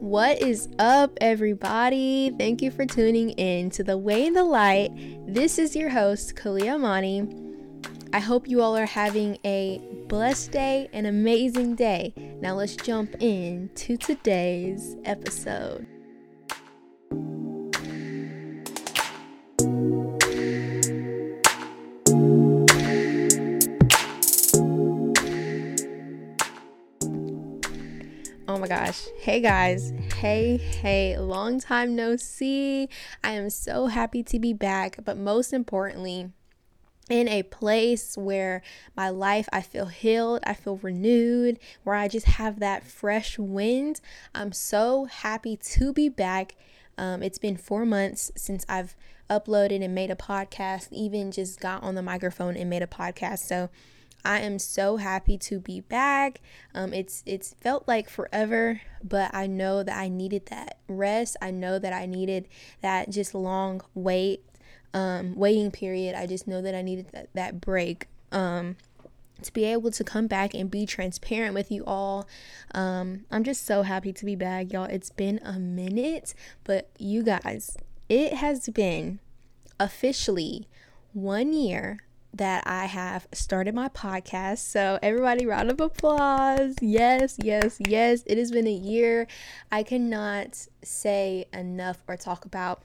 What is up, everybody? Thank you for tuning in to The Way and the Light. This is your host, Caliyah Amanie. I hope you all are having a blessed day, an amazing day. Now, let's jump in to today's episode. Gosh. Hey guys. Hey, hey. Long time no see. I am so happy to be back, but most importantly, in a place where my life I feel healed, I feel renewed, where I just have that fresh wind. I'm so happy to be back. Um, it's been four months since I've uploaded and made a podcast, even just got on the microphone and made a podcast. So I am so happy to be back. Um, it's it's felt like forever, but I know that I needed that rest. I know that I needed that just long wait, um, waiting period. I just know that I needed that, that break. Um, to be able to come back and be transparent with you all. Um, I'm just so happy to be back, y'all. It's been a minute, but you guys, it has been officially one year that I have started my podcast. So, everybody, round of applause. Yes, yes, yes. It has been a year. I cannot say enough or talk about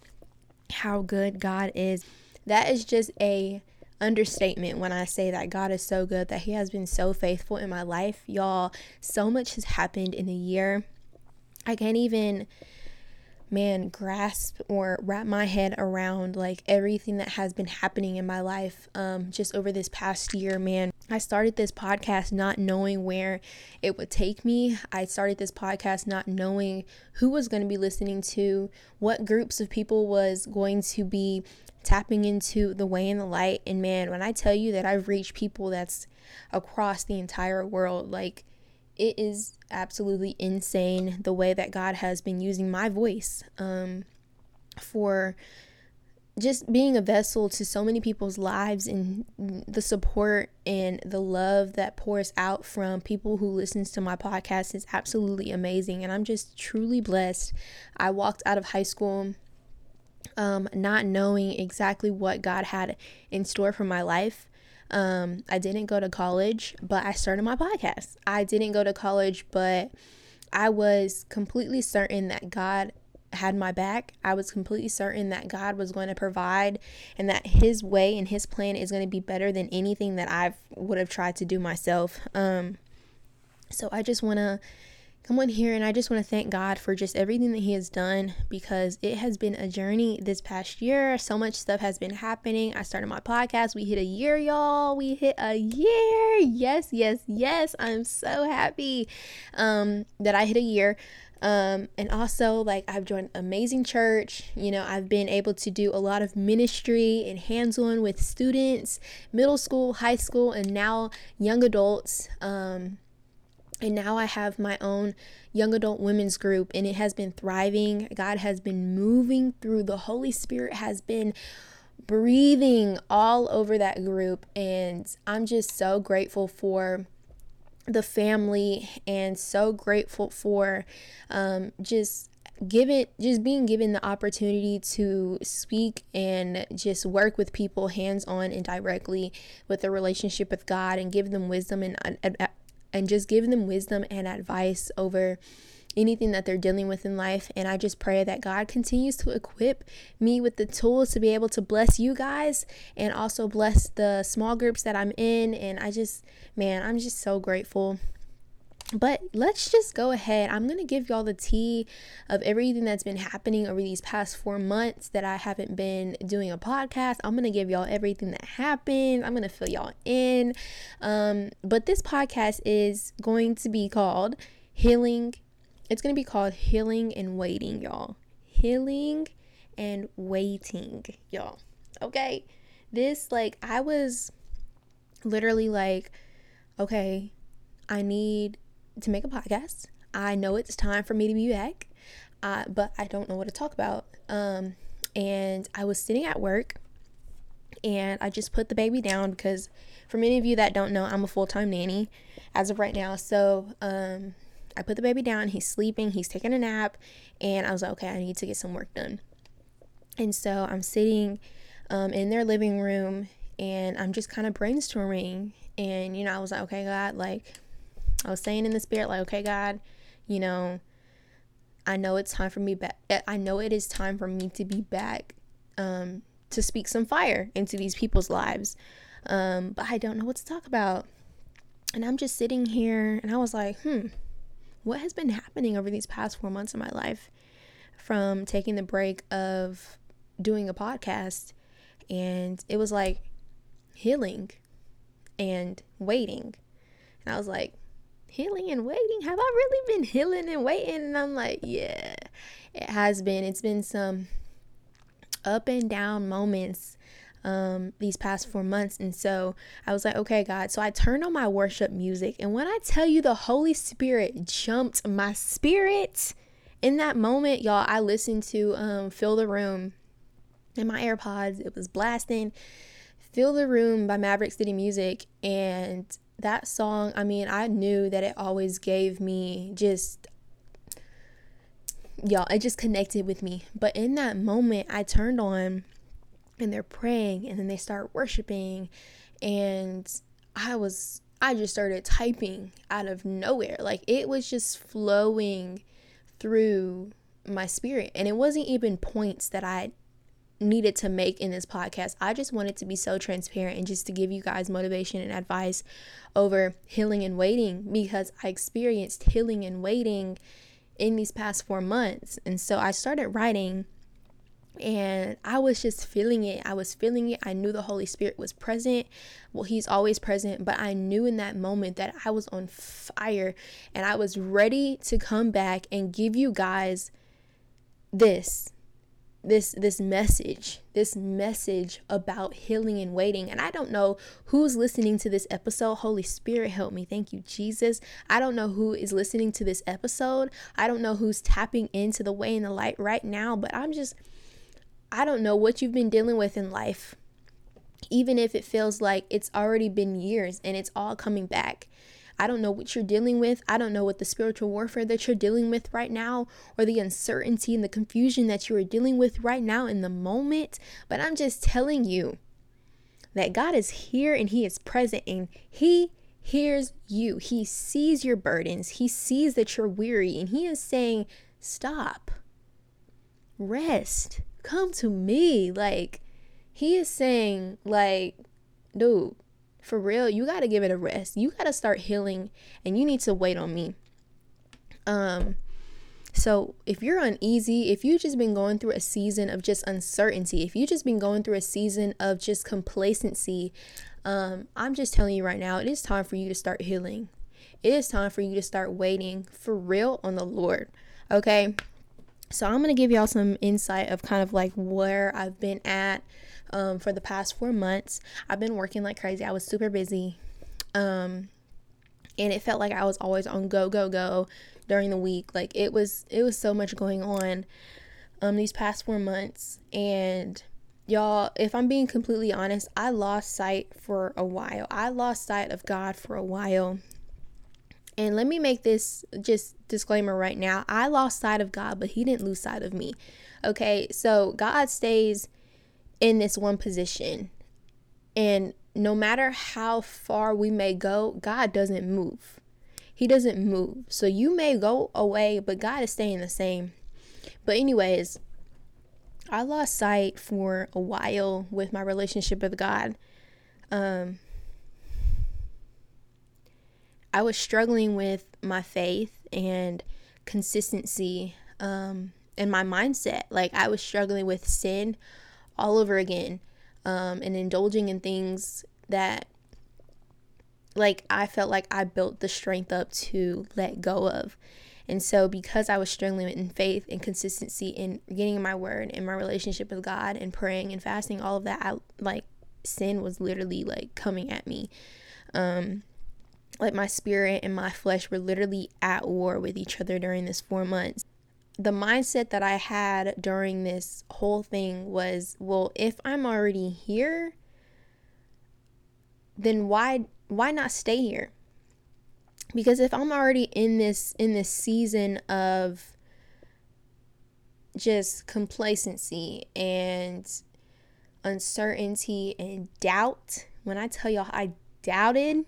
how good God is. That is just a understatement when I say that God is so good, that He has been so faithful in my life. Y'all, so much has happened in a year. I can't even man grasp or wrap my head around like everything that has been happening in my life um, just over this past year man. I started this podcast not knowing where it would take me. I started this podcast not knowing who was going to be listening to what groups of people was going to be tapping into the way and the light. And man when i tell you that i've reached people that's across the entire world like it is absolutely insane the way that God has been using my voice um, for just being a vessel to so many people's lives and the support and the love that pours out from people who listens to my podcast is absolutely amazing and I'm just truly blessed. I walked out of high school um, not knowing exactly what God had in store for my life um, I didn't go to college, but I started my podcast. I didn't go to college, but I was completely certain that God had my back. I was completely certain that God was going to provide and that his way and his plan is going to be better than anything that I would have tried to do myself. Um, so I just want to come on here and I just want to thank God for just everything that He has done because it has been a journey this past year. So much stuff has been happening. I started my podcast. We hit a year, y'all. We hit a year. Yes, yes, yes. I'm so happy um, that I hit a year. Um, and also, like, I've joined amazing church. You know, I've been able to do a lot of ministry and hands on with students, middle school, high school, and now young adults. Um, and now I have my own young adult women's group, and it has been thriving. God has been moving through, the Holy Spirit has been breathing all over that group. And I'm just so grateful for the family and so grateful for um, just given just being given the opportunity to speak and just work with people hands on and directly with the relationship with God and give them wisdom and and just give them wisdom and advice over anything that they're dealing with in life. And I just pray that God continues to equip me with the tools to be able to bless you guys and also bless the small groups that I'm in. And I just, man, I'm just so grateful but let's just go ahead. I'm going to give y'all the tea of everything that's been happening over these past four months that I haven't been doing a podcast. I'm going to give y'all everything that happened. I'm going to fill y'all in. Um, but this podcast is going to be called Healing. It's going to be called Healing and Waiting, y'all. Healing and Waiting, y'all. Okay. This, like, I was literally like, okay, I need to make a podcast. I know it's time for me to be back, uh, but I don't know what to talk about. Um, and I was sitting at work and I just put the baby down because, for many of you that don't know, I'm a full time nanny as of right now. So, um, I put the baby down, he's sleeping, he's taking a nap, and I was like, okay, I need to get some work done. And so I'm sitting um, in their living room and I'm just kind of brainstorming. And, you know, I was like, okay, God, like, I was saying in the spirit, like, okay, God, you know, I know it's time for me back. Eh, I know it is time for me to be back um, to speak some fire into these people's lives. Um, but I don't know what to talk about. And I'm just sitting here and I was like, hmm, what has been happening over these past four months of my life from taking the break of doing a podcast? And it was like healing and waiting. And I was like, healing and waiting? Have I really been healing and waiting? And I'm like, yeah, it has been. It's been some up and down moments um, these past four months. And so I was like, okay, God. So I turned on my worship music. And when I tell you the Holy Spirit jumped my spirit in that moment, y'all, I listened to um, Fill the Room in my AirPods. It was blasting. Fill the Room by Maverick City Music. And that song, I mean, I knew that it always gave me just y'all, it just connected with me. But in that moment, I turned on and they're praying and then they start worshiping and I was I just started typing out of nowhere. Like it was just flowing through my spirit and it wasn't even points that I needed to make in this podcast. I just wanted to be so transparent and just to give you guys motivation and advice over healing and waiting because I experienced healing and waiting in these past 4 months. And so I started writing and I was just feeling it. I was feeling it. I knew the Holy Spirit was present. Well, He's always present, but I knew in that moment that I was on fire and I was ready to come back and give you guys this this this message this message about healing and waiting. And i don't know who's listening to this episode. Holy spirit help me. Thank you jesus. I don't know who is listening to this episode. I don't know who's tapping into the way and the light right now but i'm just I don't know what you've been dealing with in life, even if it feels like it's already been years and it's all coming back. I don't know what you're dealing with. I don't know what the spiritual warfare that you're dealing with right now or the uncertainty and the confusion that you are dealing with right now in the moment. But I'm just telling you that God is here and He is present and He hears you. He sees your burdens. He sees that you're weary and He is saying, Stop, rest come to me. Like, he is saying, like, dude, for real, you got to give it a rest. You got to start healing and you need to wait on me. Um, so if you're uneasy, if you've just been going through a season of just uncertainty, if you've just been going through a season of just complacency, um, I'm just telling you right now, it is time for you to start healing. It is time for you to start waiting for real on the Lord. Okay. So I'm going to give y'all some insight of kind of like where I've been at um, for the past four months. I've been working like crazy. I was super busy. Um, and it felt like I was always on go, go, go during the week. Like it was, it was so much going on um, these past four months. And y'all, if I'm being completely honest, I lost sight for a while. I lost sight of God for a while. And let me make this just disclaimer right now. I lost sight of God, but He didn't lose sight of me. Okay, so God stays in this one position. And no matter how far we may go, God doesn't move. He doesn't move. So you may go away, but God is staying the same. But, anyways, I lost sight for a while with my relationship with God. Um, I was struggling with my faith and consistency um, and my mindset. Like I was struggling with sin all over again um, and indulging in things that like I felt like I built the strength up to let go of. And so because I was struggling in faith and consistency in getting in my word and my relationship with God and praying and fasting, all of that, I like sin was literally like coming at me. Um, like my spirit and my flesh were literally at war with each other during this four months. The mindset that I had during this whole thing was, well, if I'm already here, then why why not stay here? because if I'm already in this in this season of just complacency and uncertainty and doubt, when I tell y'all I doubted,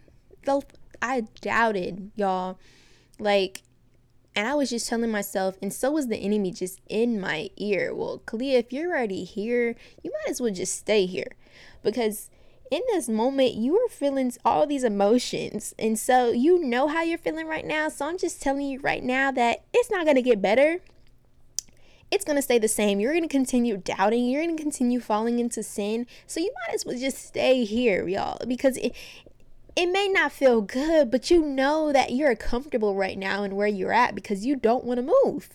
I doubted y'all like and I was just telling myself, and so was the enemy just in my ear. Well, Caliyah, if you're already here, you might as well just stay here. Because in this moment, you are feeling all these emotions. And so you know how you're feeling right now. So I'm just telling you right now that it's not going to get better. It's going to stay the same. You're going to continue doubting. You're going to continue falling into sin. So you might as well just stay here, y'all. Because it may not feel good, but you know that you're comfortable right now and where you're at because you don't want to move.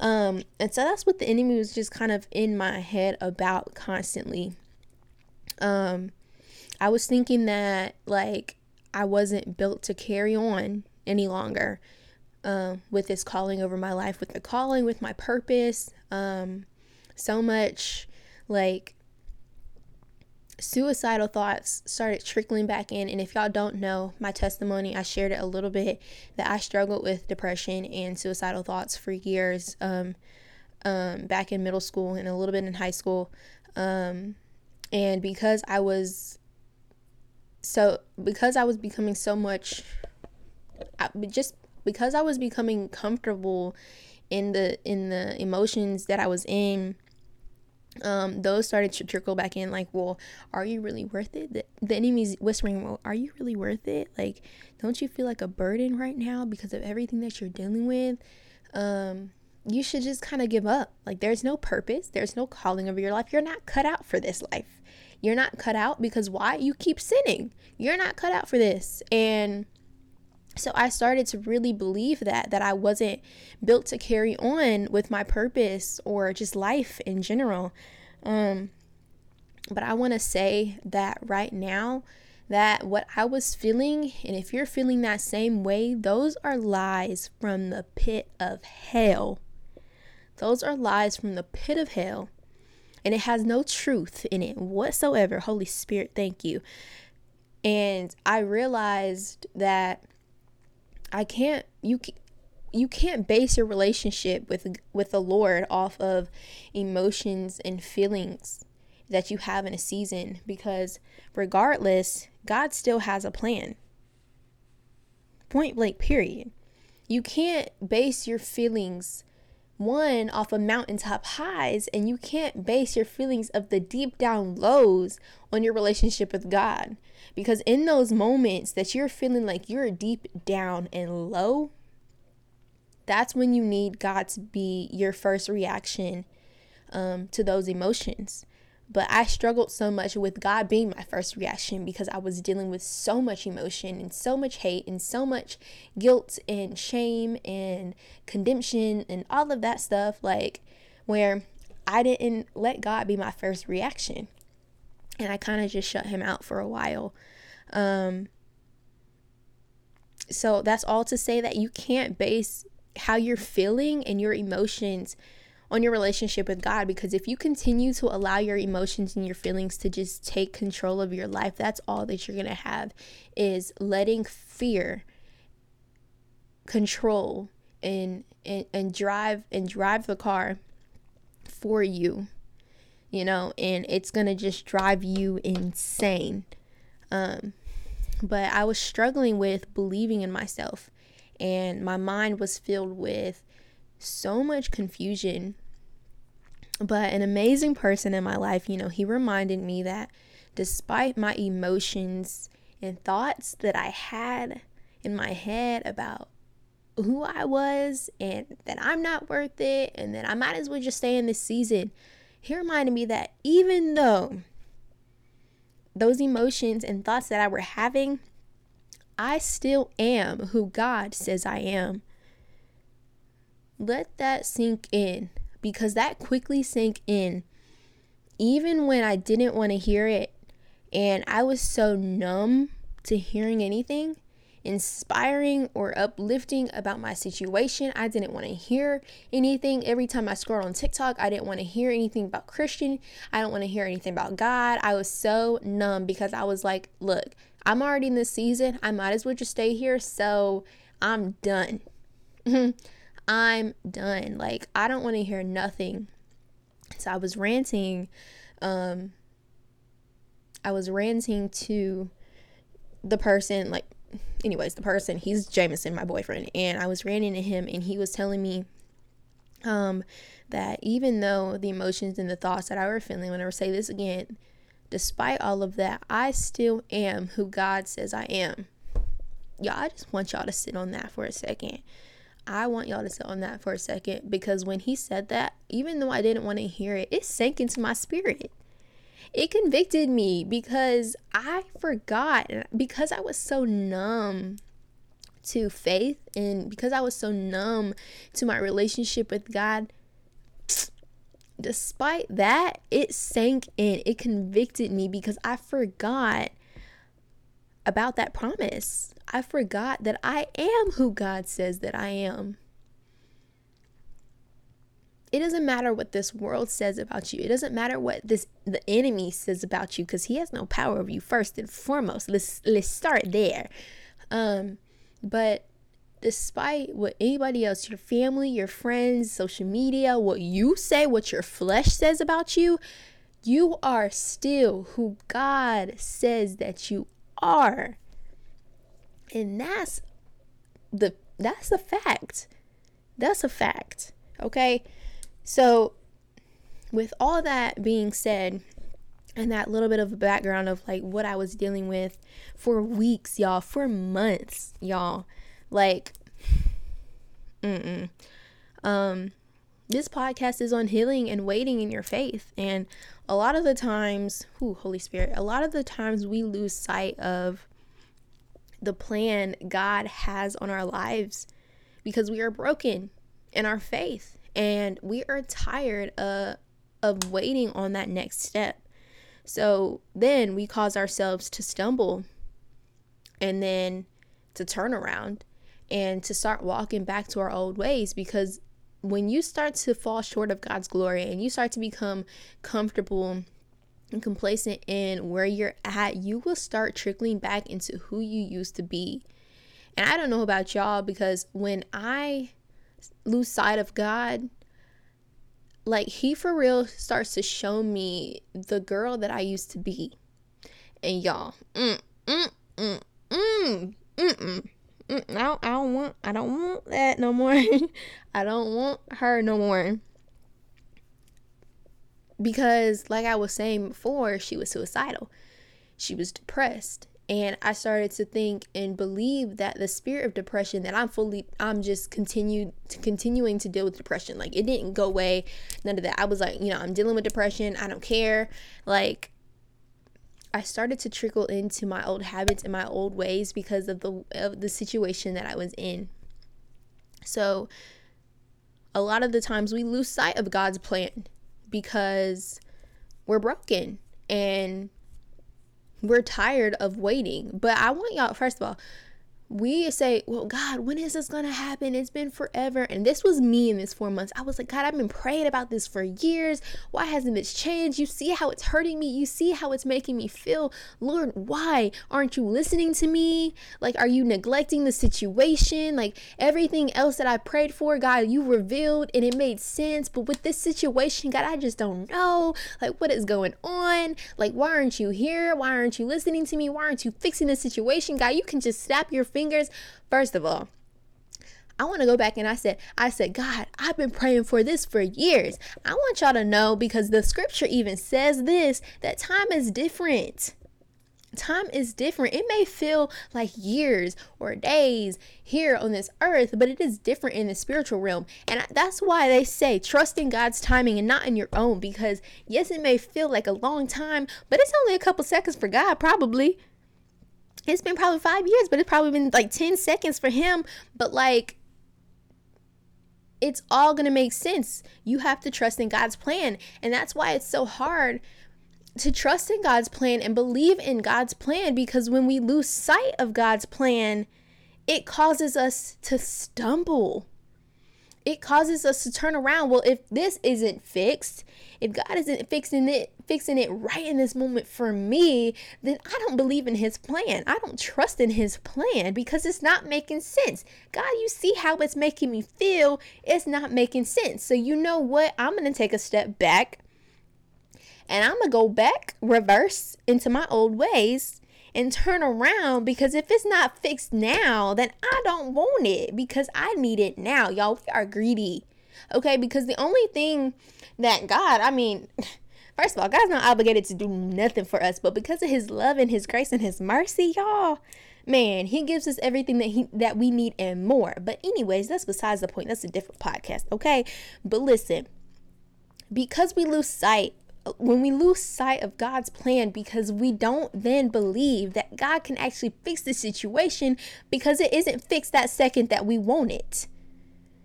Um, and so that's what the enemy was just kind of in my head about constantly. Um, I was thinking that like I wasn't built to carry on any longer um, with this calling over my life, with the calling, with my purpose. Um, so much like suicidal thoughts started trickling back in. And if y'all don't know my testimony, I shared it a little bit that I struggled with depression and suicidal thoughts for years um, um, back in middle school and a little bit in high school. Um, and because I was so, because I was becoming so much, just because I was becoming comfortable in the in the emotions that I was in um, those started to trickle back in like well are you really worth it? The, the enemy's whispering well are you really worth it? Like don't you feel like a burden right now because of everything that you're dealing with? Um, you should just kind of give up. Like there's no purpose. There's no calling over your life. You're not cut out for this life. You're not cut out because why? You keep sinning. You're not cut out for this. And so I started to really believe that that I wasn't built to carry on with my purpose or just life in general. Um, but I want to say that right now that what I was feeling and if you're feeling that same way, those are lies from the pit of hell. Those are lies from the pit of hell. And it has no truth in it whatsoever. Holy Spirit, thank you. And I realized that I can't you you can't base your relationship with with the Lord off of emotions and feelings that you have in a season because regardless, God still has a plan. Point blank period. You can't base your feelings one off of mountaintop highs and you can't base your feelings of the deep down lows on your relationship with God because in those moments that you're feeling like you're deep down and low that's when you need God to be your first reaction um, to those emotions but I struggled so much with God being my first reaction because I was dealing with so much emotion and so much hate and so much guilt and shame and condemnation and all of that stuff. Like, where I didn't let God be my first reaction. And I kind of just shut him out for a while. Um, so that's all to say that you can't base how you're feeling and your emotions on your relationship with God because if you continue to allow your emotions and your feelings to just take control of your life, that's all that you're going to have is letting fear control and, and and drive and drive the car for you. You know, and it's going to just drive you insane. Um but I was struggling with believing in myself and my mind was filled with so much confusion. But an amazing person in my life, you know, he reminded me that despite my emotions and thoughts that I had in my head about who I was and that I'm not worth it and that I might as well just stay in this season, he reminded me that even though those emotions and thoughts that I were having, I still am who God says I am. Let that sink in because that quickly sank in. Even when I didn't want to hear it and I was so numb to hearing anything inspiring or uplifting about my situation. I didn't want to hear anything. Every time I scrolled on TikTok, I didn't want to hear anything about Christian. I don't want to hear anything about God. I was so numb because I was like, look, I'm already in this season. I might as well just stay here. So I'm done. I'm done. Like, I don't want to hear nothing. So I was ranting. Um, I was ranting to the person, like, anyways, the person, he's Jameson, my boyfriend, and I was ranting to him, and he was telling me um, that even though the emotions and the thoughts that I were feeling, whenever I say this again, despite all of that, I still am who God says I am. Y'all, I just want y'all to sit on that for a second. I want y'all to sit on that for a second because when he said that, even though I didn't want to hear it, it sank into my spirit. It convicted me because I forgot, because I was so numb to faith and because I was so numb to my relationship with God. Despite that, it sank in. It convicted me because I forgot about that promise. I forgot that I am who God says that I am. It doesn't matter what this world says about you. It doesn't matter what this the enemy says about you because he has no power over you first and foremost. Let's let's start there. Um but despite what anybody else, your family, your friends, social media, what you say, what your flesh says about you, you are still who God says that you are. And that's the that's a fact. That's a fact. Okay? So with all that being said, and that little bit of background of like what I was dealing with for weeks, y'all, for months, y'all. Like mm Um this podcast is on healing and waiting in your faith. And a lot of the times, who Holy Spirit, a lot of the times we lose sight of the plan God has on our lives because we are broken in our faith and we are tired of, of waiting on that next step. So then we cause ourselves to stumble and then to turn around and to start walking back to our old ways because when you start to fall short of God's glory and you start to become comfortable and complacent in where you're at, you will start trickling back into who you used to be. And I don't know about y'all because when I lose sight of God, like he for real starts to show me the girl that I used to be. And y'all, mm, mm, mm, mm, mm, mm. Mm, I don't, I don't want I don't want that no more. I don't want her no more. Because like I was saying before, she was suicidal. She was depressed and i started to think and believe that the spirit of depression that i'm fully i'm just continued to continuing to deal with depression. Like it didn't go away none of that. I was like you know i'm dealing with depression. I don't care. Like i started to trickle into my old habits and my old ways because of the of the situation that i was in. So a lot of the times we lose sight of god's plan because we're broken and we're tired of waiting. But I want y'all, first of all, we say, well, God, when is this going to happen? It's been forever. And this was me in this four months. I was like, God, I've been praying about this for years. Why hasn't this changed? You see how it's hurting me. You see how it's making me feel. Lord, why aren't you listening to me? Like, are you neglecting the situation? Like, everything else that I prayed for, God, you revealed and it made sense. But with this situation, God, I just don't know. Like, what is going on? Like, why aren't you here? Why aren't you listening to me? Why aren't you fixing the situation? God, you can just snap your fingers. First of all, I want to go back and I said, I said, God, I've been praying for this for years. I want y'all to know because the scripture even says this that time is different. Time is different. It may feel like years or days here on this earth, but it is different in the spiritual realm. And that's why they say trust in God's timing and not in your own because yes, it may feel like a long time, but it's only a couple seconds for God, probably it's been probably five years, but it's probably been like 10 seconds for him. But like, it's all going to make sense. You have to trust in God's plan. And that's why it's so hard to trust in God's plan and believe in God's plan because when we lose sight of God's plan, it causes us to stumble. It causes us to turn around. Well, if this isn't fixed, if God isn't fixing it, fixing it right in this moment for me, then I don't believe in his plan. I don't trust in his plan because it's not making sense. God, you see how it's making me feel. It's not making sense. So you know what? I'm going to take a step back and I'm going to go back reverse into my old ways and turn around because if it's not fixed now, then I don't want it because I need it now. Y'all, we are greedy. Okay, because the only thing that God, I mean, first of all, God's not obligated to do nothing for us, but because of his love and his grace and his mercy, y'all, man, he gives us everything that he that we need and more. But anyways, that's besides the point. That's a different podcast, okay? But listen, because we lose sight when we lose sight of God's plan because we don't then believe that God can actually fix the situation because it isn't fixed that second that we want it.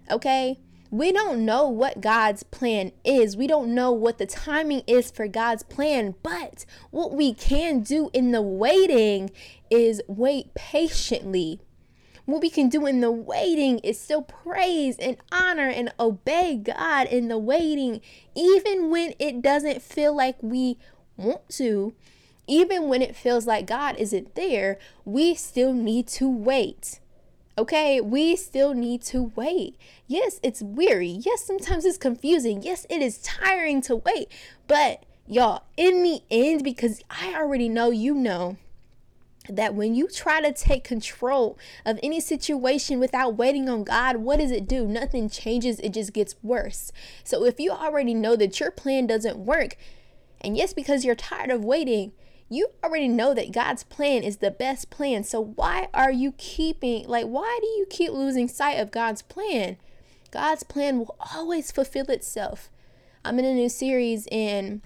Okay? We don't know what God's plan is. We don't know what the timing is for God's plan. But what we can do in the waiting is wait patiently what we can do in the waiting is still praise and honor and obey God in the waiting, even when it doesn't feel like we want to, even when it feels like God isn't there, we still need to wait. Okay, we still need to wait. Yes, it's weary. Yes, sometimes it's confusing. Yes, it is tiring to wait. But y'all, in the end, because I already know you know that when you try to take control of any situation without waiting on God, what does it do? Nothing changes, it just gets worse. So if you already know that your plan doesn't work, and yes, because you're tired of waiting, you already know that God's plan is the best plan. So why are you keeping, like, why do you keep losing sight of God's plan? God's plan will always fulfill itself. I'm in a new series and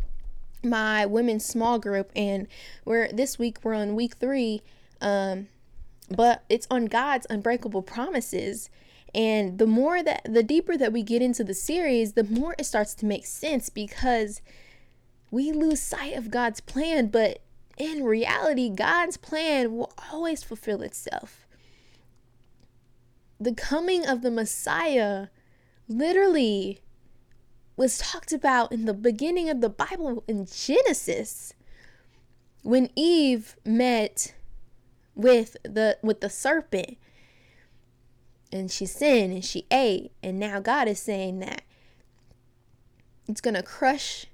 my women's small group and we're this week we're on week three um but it's on god's unbreakable promises. And the more that the deeper that we get into the series the more it starts to make sense because we lose sight of god's plan but in reality god's plan will always fulfill itself. The coming of the messiah literally was talked about in the beginning of the Bible in Genesis when Eve met with the with the serpent and she sinned and she ate and now God is saying that it's going to crush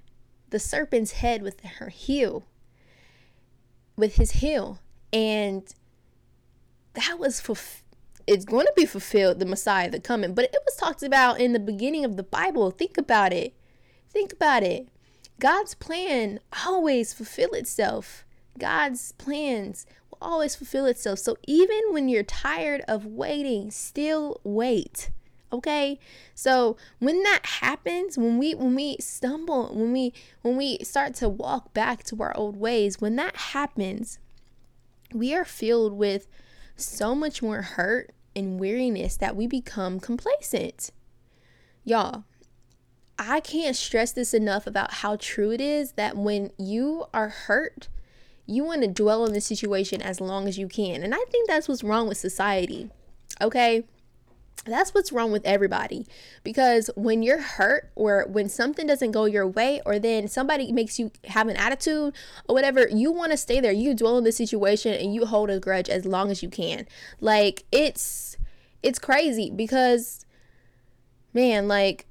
the serpent's head with her heel with his heel. And that was fulfilled it's going to be fulfilled, the Messiah, the coming. But it was talked about in the beginning of the Bible. Think about it. Think about it. God's plan always fulfill itself. God's plans will always fulfill itself. So even when you're tired of waiting, still wait. Okay? So when that happens, when we when we stumble, when we when we start to walk back to our old ways, when that happens, we are filled with so much more hurt and weariness that we become complacent. Y'all, I can't stress this enough about how true it is that when you are hurt, you want to dwell on the situation as long as you can. And I think that's what's wrong with society. Okay? That's what's wrong with everybody. Because when you're hurt or when something doesn't go your way or then somebody makes you have an attitude or whatever, you want to stay there. You dwell in the situation and you hold a grudge as long as you can. Like it's it's crazy because man, like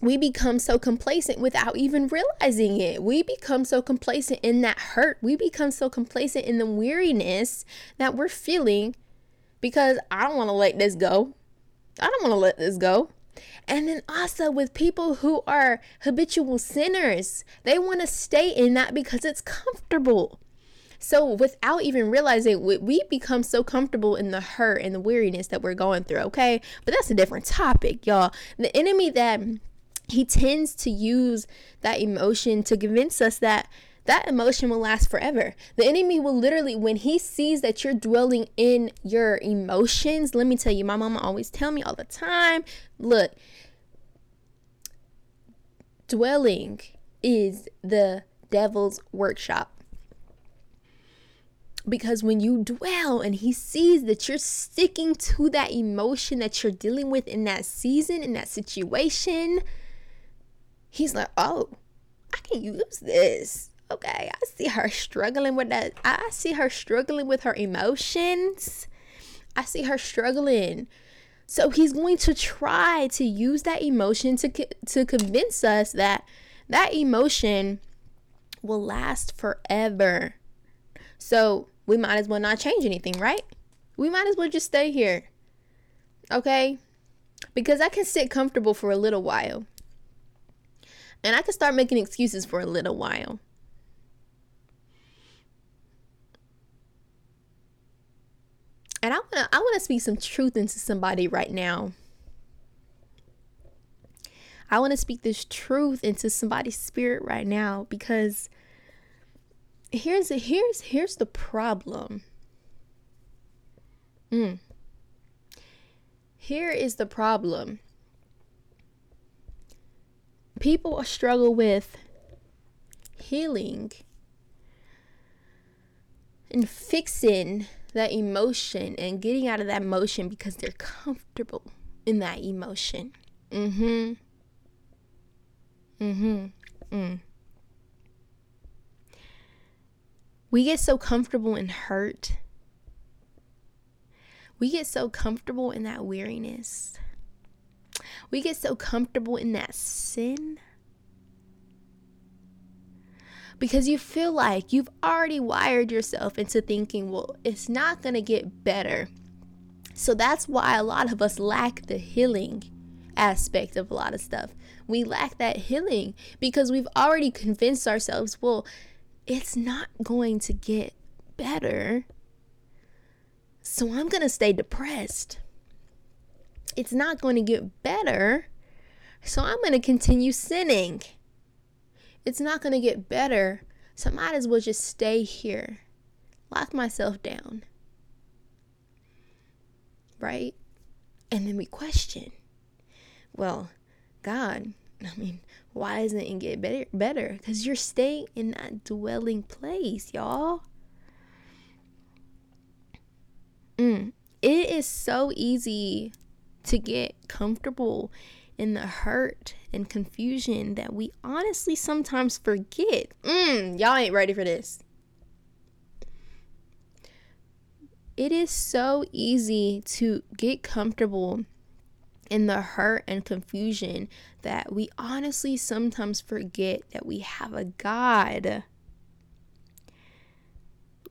we become so complacent without even realizing it. We become so complacent in that hurt. We become so complacent in the weariness that we're feeling because I don't want to let this go. I don't want to let this go. And then also with people who are habitual sinners, they want to stay in that because it's comfortable. So without even realizing, we become so comfortable in the hurt and the weariness that we're going through, okay? But that's a different topic, y'all. The enemy that he tends to use that emotion to convince us that that emotion will last forever. The enemy will literally, when he sees that you're dwelling in your emotions, let me tell you, my mama always tell me all the time look, dwelling is the devil's workshop. Because when you dwell and he sees that you're sticking to that emotion that you're dealing with in that season, in that situation, he's like, oh, I can use this. Okay, I see her struggling with that. I see her struggling with her emotions. I see her struggling. So he's going to try to use that emotion to to convince us that that emotion will last forever. So we might as well not change anything, right? We might as well just stay here. Okay? Because I can sit comfortable for a little while. And I can start making excuses for a little while. And I want to I want to speak some truth into somebody right now. I want to speak this truth into somebody's spirit right now because here's here's here's the problem. Mm. Here is the problem. People struggle with healing and fixing that emotion and getting out of that emotion because they're comfortable in that emotion. Mhm. Mhm. Mm. We get so comfortable in hurt. We get so comfortable in that weariness. We get so comfortable in that sin because you feel like you've already wired yourself into thinking, well, it's not going to get better. So that's why a lot of us lack the healing aspect of a lot of stuff. We lack that healing because we've already convinced ourselves, well, it's not going to get better. So I'm going to stay depressed. It's not going to get better. So I'm going to continue sinning it's not going to get better. So I might as well just stay here, lock myself down. Right? And then we question, well, God, I mean, why isn't it get better? Better because you're staying in that dwelling place, y'all. Mm. It is so easy to get comfortable in the hurt and confusion that we honestly sometimes forget. Mm, y'all ain't ready for this. It is so easy to get comfortable in the hurt and confusion that we honestly sometimes forget that we have a God.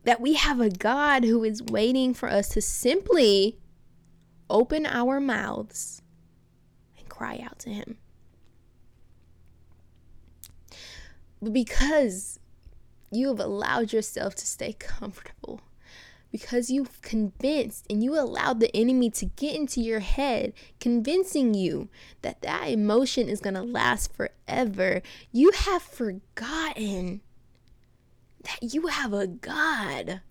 That we have a God who is waiting for us to simply open our mouths cry out to Him. But because you have allowed yourself to stay comfortable, because you've convinced and you allowed the enemy to get into your head, convincing you that that emotion is going to last forever, you have forgotten that you have a God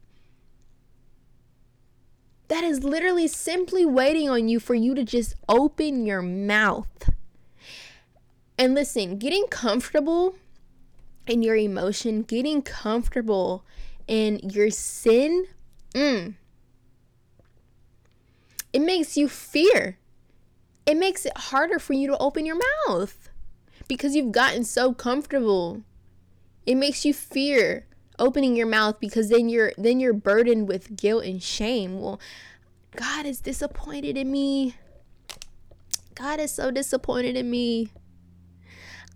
that is literally simply waiting on you for you to just open your mouth. And listen, getting comfortable in your emotion, getting comfortable in your sin, mm, it makes you fear. It makes it harder for you to open your mouth because you've gotten so comfortable. It makes you fear opening your mouth because then you're then you're burdened with guilt and shame. Well, God is disappointed in me. God is so disappointed in me.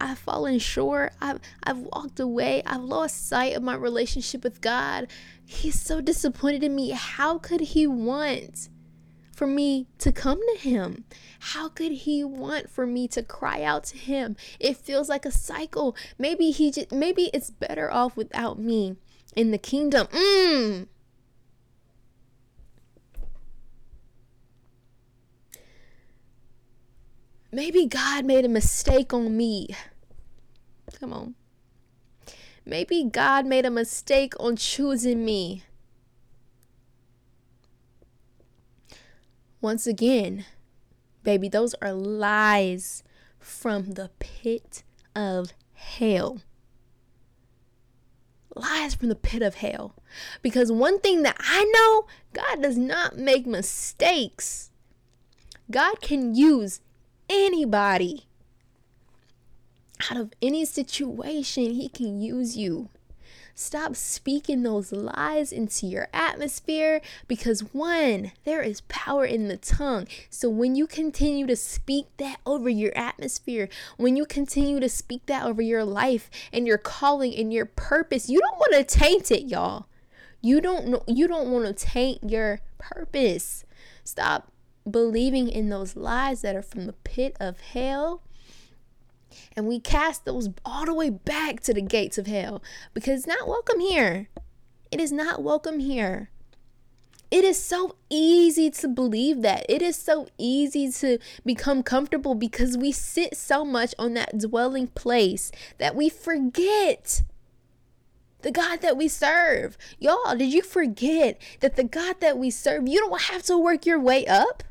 I've fallen short. I've I've walked away. I've lost sight of my relationship with God. He's so disappointed in me. How could he want for me to come to him? How could he want for me to cry out to him? It feels like a cycle. Maybe he just maybe it's better off without me in the kingdom. Mm. Maybe God made a mistake on me. Come on. Maybe God made a mistake on choosing me. Once again, baby, those are lies from the pit of hell. lies from the pit of hell. Because one thing that I know, God does not make mistakes. God can use anybody. Out of any situation, He can use you. Stop speaking those lies into your atmosphere because one, there is power in the tongue. So when you continue to speak that over your atmosphere, when you continue to speak that over your life and your calling and your purpose, you don't want to taint it, y'all. You don't know you don't want to taint your purpose. Stop believing in those lies that are from the pit of hell and we cast those all the way back to the gates of hell because it's not welcome here. It is not welcome here. It is so easy to believe that. It is so easy to become comfortable because we sit so much on that dwelling place that we forget the God that we serve. Y'all, did you forget that the God that we serve, you don't have to work your way up?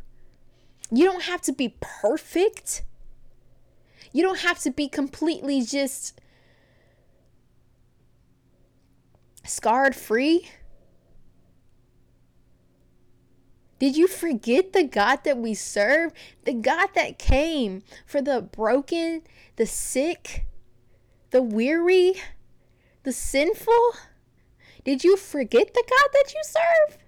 You don't have to be perfect. You don't have to be completely just scarred free. Did you forget the God that we serve? The God that came for the broken, the sick, the weary, the sinful? Did you forget the God that you serve?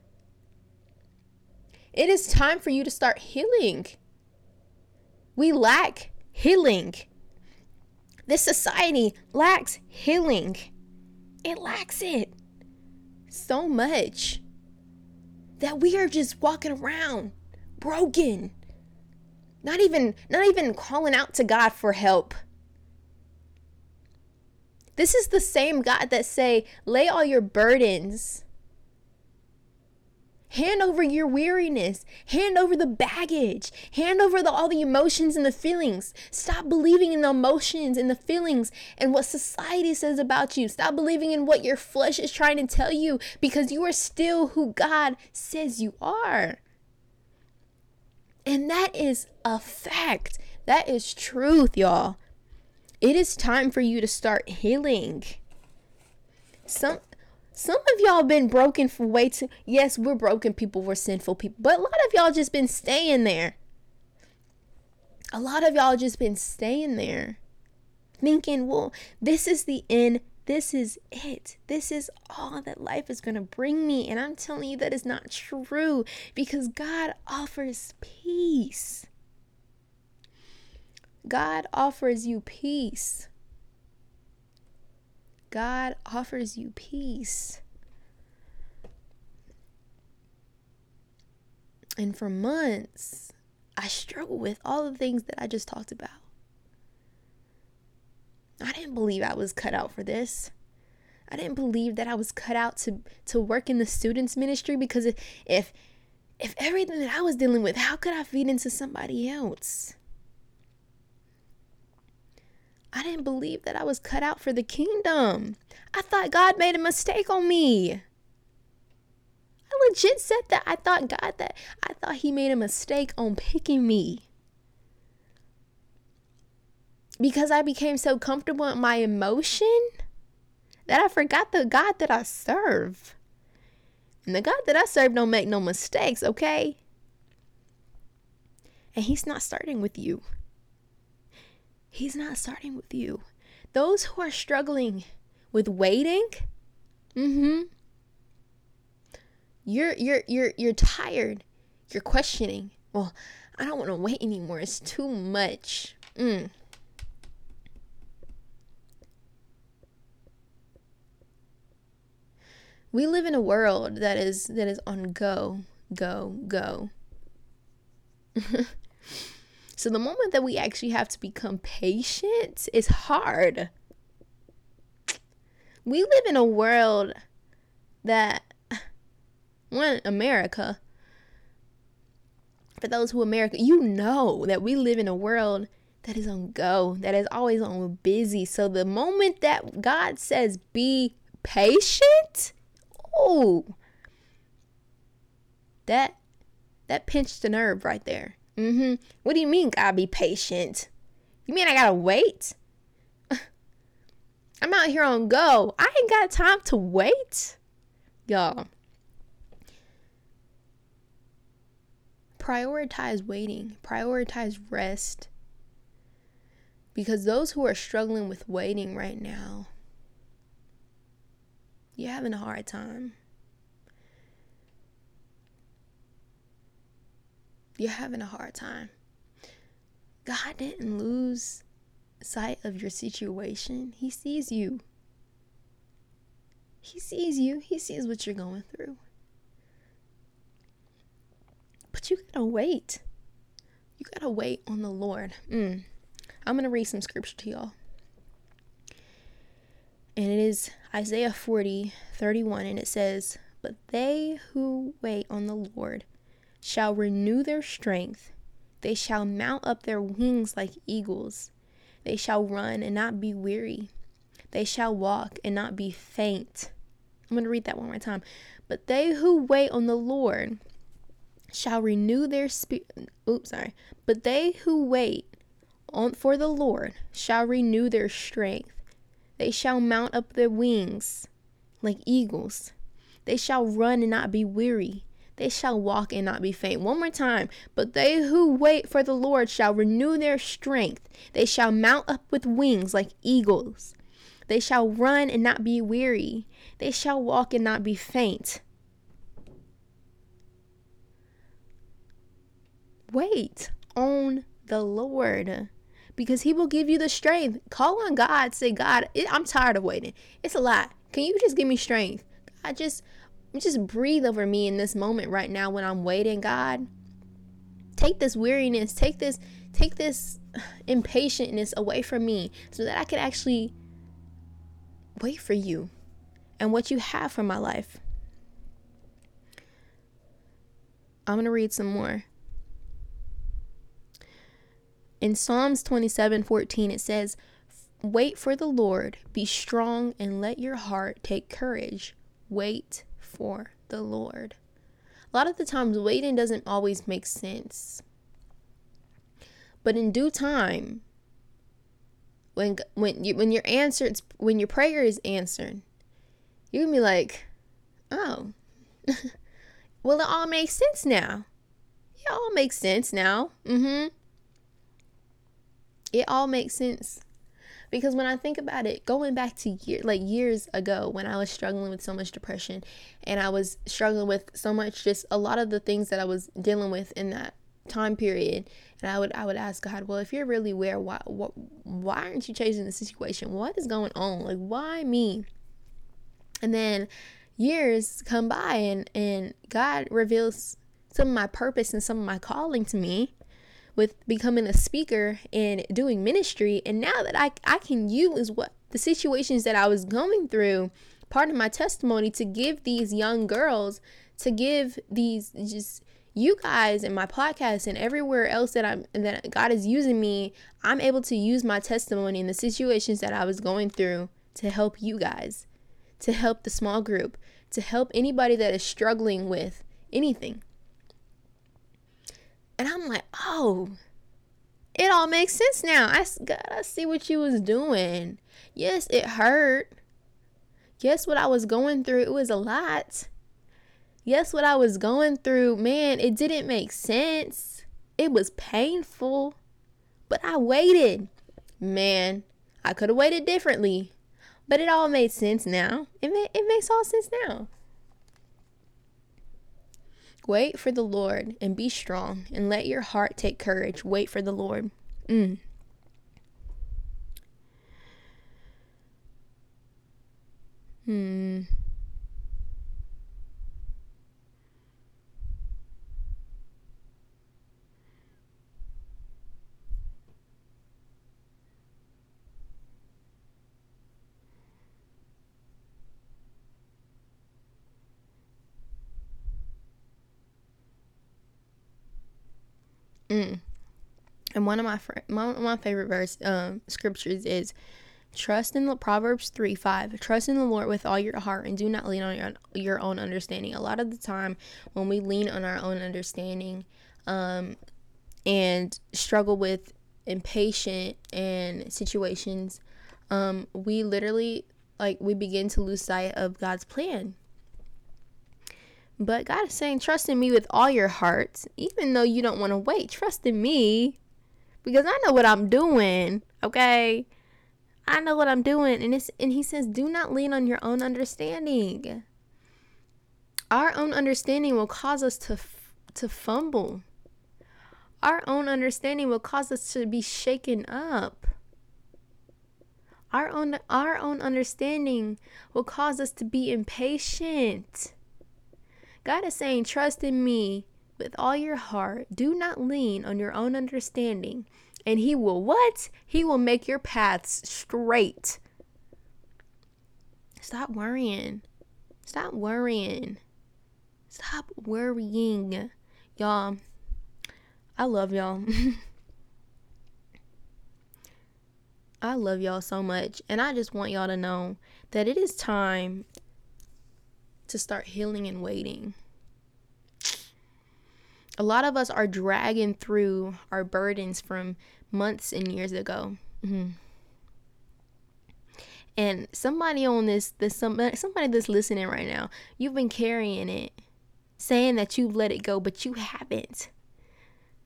It is time for you to start healing. We lack healing. This society lacks healing. It lacks it so much that we are just walking around broken. Not even not even calling out to God for help. This is the same God that say, "Lay all your burdens Hand over your weariness. Hand over the baggage. Hand over the, all the emotions and the feelings. Stop believing in the emotions and the feelings and what society says about you. Stop believing in what your flesh is trying to tell you because you are still who God says you are. And that is a fact. That is truth, y'all. It is time for you to start healing. Some some of y'all been broken for way too. Yes, we're broken people, we're sinful people, but a lot of y'all just been staying there. A lot of y'all just been staying there, thinking, well, this is the end. This is it. This is all that life is going to bring me. And I'm telling you that is not true because God offers peace. God offers you peace. God offers you peace. And for months, I struggled with all the things that I just talked about. I didn't believe I was cut out for this. I didn't believe that I was cut out to to work in the students ministry because if if, if everything that I was dealing with, how could I feed into somebody else? I didn't believe that I was cut out for the kingdom. I thought God made a mistake on me. I legit said that. I thought God that I thought he made a mistake on picking me. Because I became so comfortable in my emotion that I forgot the God that I serve. And the God that I serve don't make no mistakes, okay? And he's not starting with you. He's not starting with you. Those who are struggling with waiting, mm-hmm. You're you're you're you're tired. You're questioning. Well, I don't want to wait anymore. It's too much. Mm. We live in a world that is that is on go, go, go. So the moment that we actually have to become patient is hard. We live in a world that one America for those who America, you know that we live in a world that is on go, that is always on busy. So the moment that God says be patient, oh, that that pinched the nerve right there. Mm-hmm. What do you mean, gotta be patient? You mean I gotta wait? I'm out here on go. I ain't got time to wait. Y'all. Prioritize waiting, prioritize rest. Because those who are struggling with waiting right now, you're having a hard time. You're having a hard time. God didn't lose sight of your situation. He sees you. He sees you. He sees what you're going through. But you gotta wait. You gotta wait on the Lord. Mm. I'm gonna read some scripture to y'all. And it is Isaiah 40, 31, and it says, But they who wait on the Lord shall renew their strength. They shall mount up their wings like eagles. They shall run and not be weary. They shall walk and not be faint. I'm going to read that one more time. But they who wait on the Lord shall renew their spirit. Oops, sorry. But they who wait on for the Lord shall renew their strength. They shall mount up their wings like eagles. They shall run and not be weary they shall walk and not be faint. One more time. But they who wait for the Lord shall renew their strength. They shall mount up with wings like eagles. They shall run and not be weary. They shall walk and not be faint. Wait on the Lord because He will give you the strength. Call on God. Say, God, I'm tired of waiting. It's a lot. Can you just give me strength? God, just just breathe over me in this moment right now when I'm waiting, God. Take this weariness, take this, take this impatientness away from me so that I can actually wait for you and what you have for my life. I'm going to read some more. In Psalms 27 14, it says, Wait for the Lord, be strong, and let your heart take courage. Wait for the Lord. A lot of the times, waiting doesn't always make sense. But in due time, when when you when your answer when your prayer is answered, you can be like, oh, well, it all makes sense now. It all makes sense now. Mm-hmm. It all makes sense because when I think about it, going back to year like years ago when I was struggling with so much depression and I was struggling with so much just a lot of the things that I was dealing with in that time period and I would I would ask God, well, if you're really aware, why why, why aren't you changing the situation? What is going on? Like why me? And then years come by and and God reveals some of my purpose and some of my calling to me with becoming a speaker and doing ministry. And now that I, I can use what the situations that I was going through, part of my testimony to give these young girls, to give these just you guys and my podcast and everywhere else that I'm that God is using me, I'm able to use my testimony in the situations that I was going through to help you guys, to help the small group, to help anybody that is struggling with anything. And I'm like, oh, it all makes sense now. I gotta see what you was doing. Yes, it hurt. Yes, what I was going through, it was a lot. Yes, what I was going through, man, it didn't make sense. It was painful. But I waited. Man, I could have waited differently. But it all made sense now. It, ma- it makes all sense now. Wait for the Lord and be strong, and let your heart take courage. Wait for the Lord. Mm. Hmm. Mm. And one of my fr- of my favorite verse um, scriptures is trust in the Proverbs 3 5. Trust in the Lord with all your heart and do not lean on your, your own understanding. A lot of the time, when we lean on our own understanding um, and struggle with impatient and situations, um, we literally like we begin to lose sight of God's plan. But God is saying, trust in me with all your heart, even though you don't want to wait. Trust in me because I know what I'm doing. Okay. I know what I'm doing. And it's and he says, do not lean on your own understanding. Our own understanding will cause us to to fumble. Our own understanding will cause us to be shaken up. Our own our own understanding will cause us to be impatient. God is saying, trust in me with all your heart. Do not lean on your own understanding. And he will what? He will make your paths straight. Stop worrying. Stop worrying. Stop worrying. Y'all, I love y'all. I love y'all so much. And I just want y'all to know that it is time to start healing and waiting. A lot of us are dragging through our burdens from months and years ago. Mm-hmm. And somebody on this, this somebody, somebody that's listening right now, you've been carrying it, saying that you've let it go, but you haven't.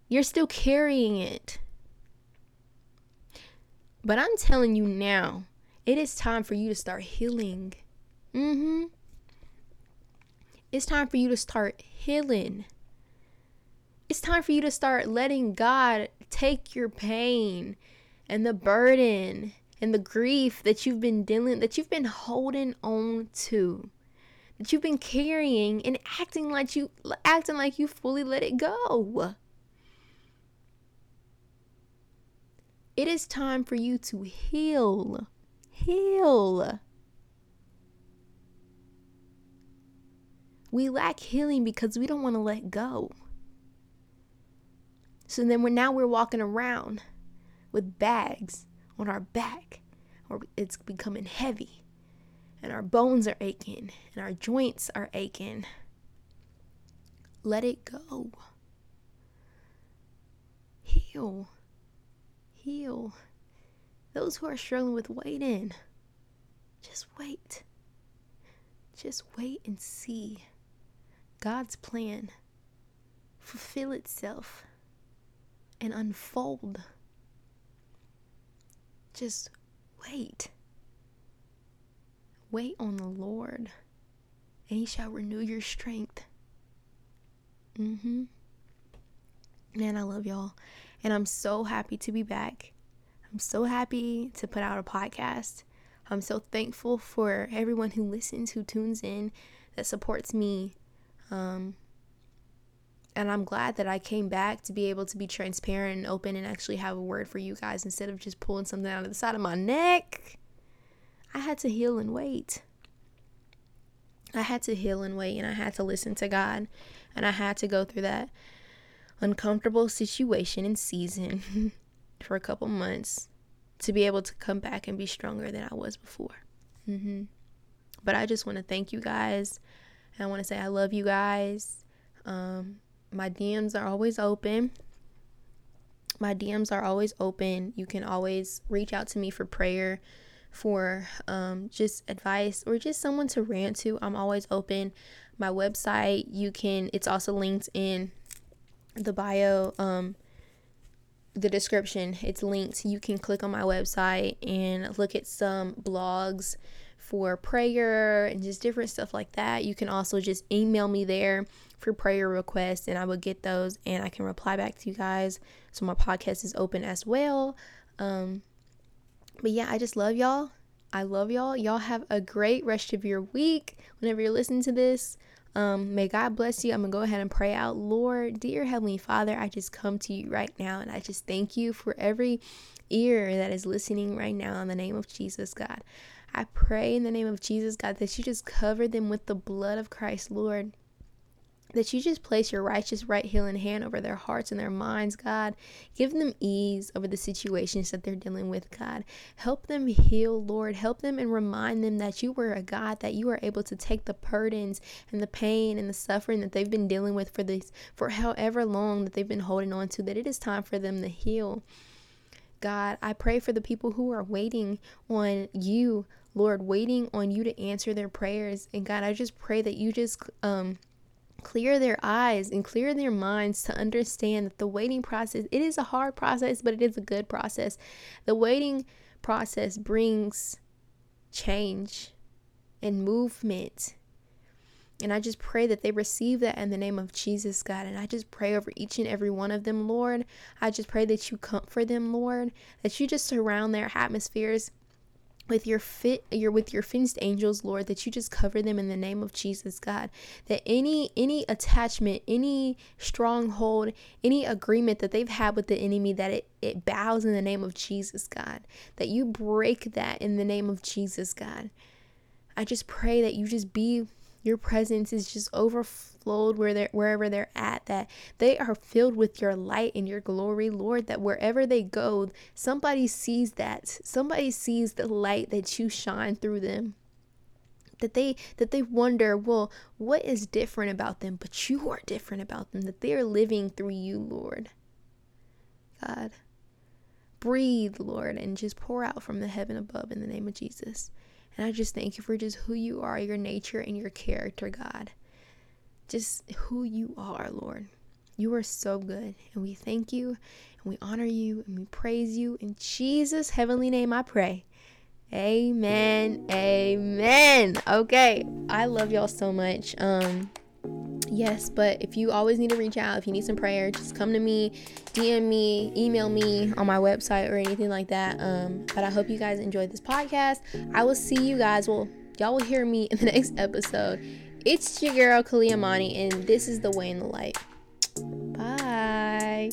You're still carrying it. But I'm telling you now, it is time for you to start healing. Mm-hmm. It's time for you to start healing. It's time for you to start letting God take your pain and the burden and the grief that you've been dealing that you've been holding on to that you've been carrying and acting like you acting like you fully let it go. It is time for you to heal. Heal. We lack healing because we don't want to let go. So then we're now we're walking around with bags on our back or it's becoming heavy and our bones are aching and our joints are aching. Let it go. Heal. Heal. Those who are struggling with waiting, just wait. Just wait and see God's plan fulfill itself and unfold. Just wait. Wait on the Lord, and He shall renew your strength. Mm hmm. Man, I love y'all. And I'm so happy to be back. I'm so happy to put out a podcast. I'm so thankful for everyone who listens, who tunes in, that supports me. Um, and I'm glad that I came back to be able to be transparent and open and actually have a word for you guys instead of just pulling something out of the side of my neck. I had to heal and wait. I had to heal and wait, and I had to listen to God, and I had to go through that uncomfortable situation and season for a couple months to be able to come back and be stronger than I was before. Mm-hmm. But I just want to thank you guys. I want to say I love you guys. Um, my DMs are always open. My DMs are always open. You can always reach out to me for prayer, for um, just advice, or just someone to rant to. I'm always open. My website, you can, it's also linked in the bio, um, the description. It's linked. You can click on my website and look at some blogs for prayer and just different stuff like that. You can also just email me there for prayer requests and I will get those and I can reply back to you guys. So my podcast is open as well. Um, but yeah, I just love y'all. I love y'all. Y'all have a great rest of your week whenever you're listening to this. Um, may God bless you. I'm going to go ahead and pray out. Lord, dear Heavenly Father, I just come to you right now and I just thank you for every ear that is listening right now in the name of Jesus, God. I pray in the name of Jesus, God, that you just cover them with the blood of Christ, Lord that you just place your righteous right healing hand over their hearts and their minds, God. Give them ease over the situations that they're dealing with, God. Help them heal, Lord. Help them and remind them that you were a God that you are able to take the burdens and the pain and the suffering that they've been dealing with for this for however long that they've been holding on to, that it is time for them to heal. God, I pray for the people who are waiting on you, Lord, waiting on you to answer their prayers. And God, I just pray that you just um clear their eyes and clear their minds to understand that the waiting process it is a hard process but it is a good process the waiting process brings change and movement and I just pray that they receive that in the name of Jesus, God. And I just pray over each and every one of them, Lord. I just pray that you comfort them, Lord, that you just surround their atmospheres with your fit your with your fenced angels lord that you just cover them in the name of jesus god. That any any attachment any stronghold any agreement that they've had with the enemy that it, it bows in the name of jesus god. That you break that in the name of jesus god. I just pray that you just be your presence is just overflowed where they're, wherever they're at, that they are filled with your light and your glory, Lord, that wherever they go, somebody sees that. Somebody sees the light that you shine through them. That they that they wonder, well, what is different about them? But you are different about them, that they are living through you, Lord. God. Breathe, Lord, and just pour out from the heaven above in the name of Jesus. And I just thank you for just who you are, your nature, and your character, God. Just who you are, Lord. You are so good. And we thank you and we honor you and we praise you. In Jesus' heavenly name, I pray. Amen. Amen. Okay. I love y'all so much. Um, yes but if you always need to reach out if you need some prayer just come to me dm me email me on my website or anything like that. Um but i hope you guys enjoyed this podcast. I will see you guys. Well y'all will hear me in the next episode. It's your girl Caliyah Amanie, and this is the way and the light. Bye